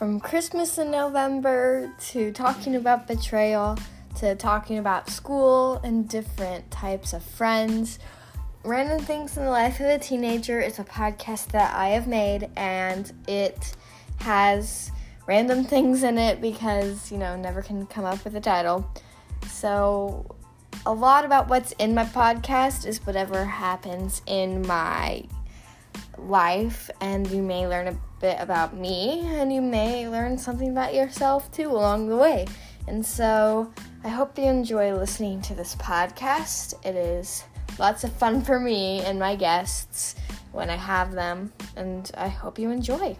from Christmas in November to talking about betrayal to talking about school and different types of friends. Random Things in the Life of a Teenager is a podcast that I have made and it has random things in it because, you know, never can come up with a title. So, a lot about what's in my podcast is whatever happens in my life, and you may learn a bit about me, and you may learn something about yourself too along the way. And so, I hope you enjoy listening to this podcast. It is lots of fun for me and my guests when I have them, and I hope you enjoy.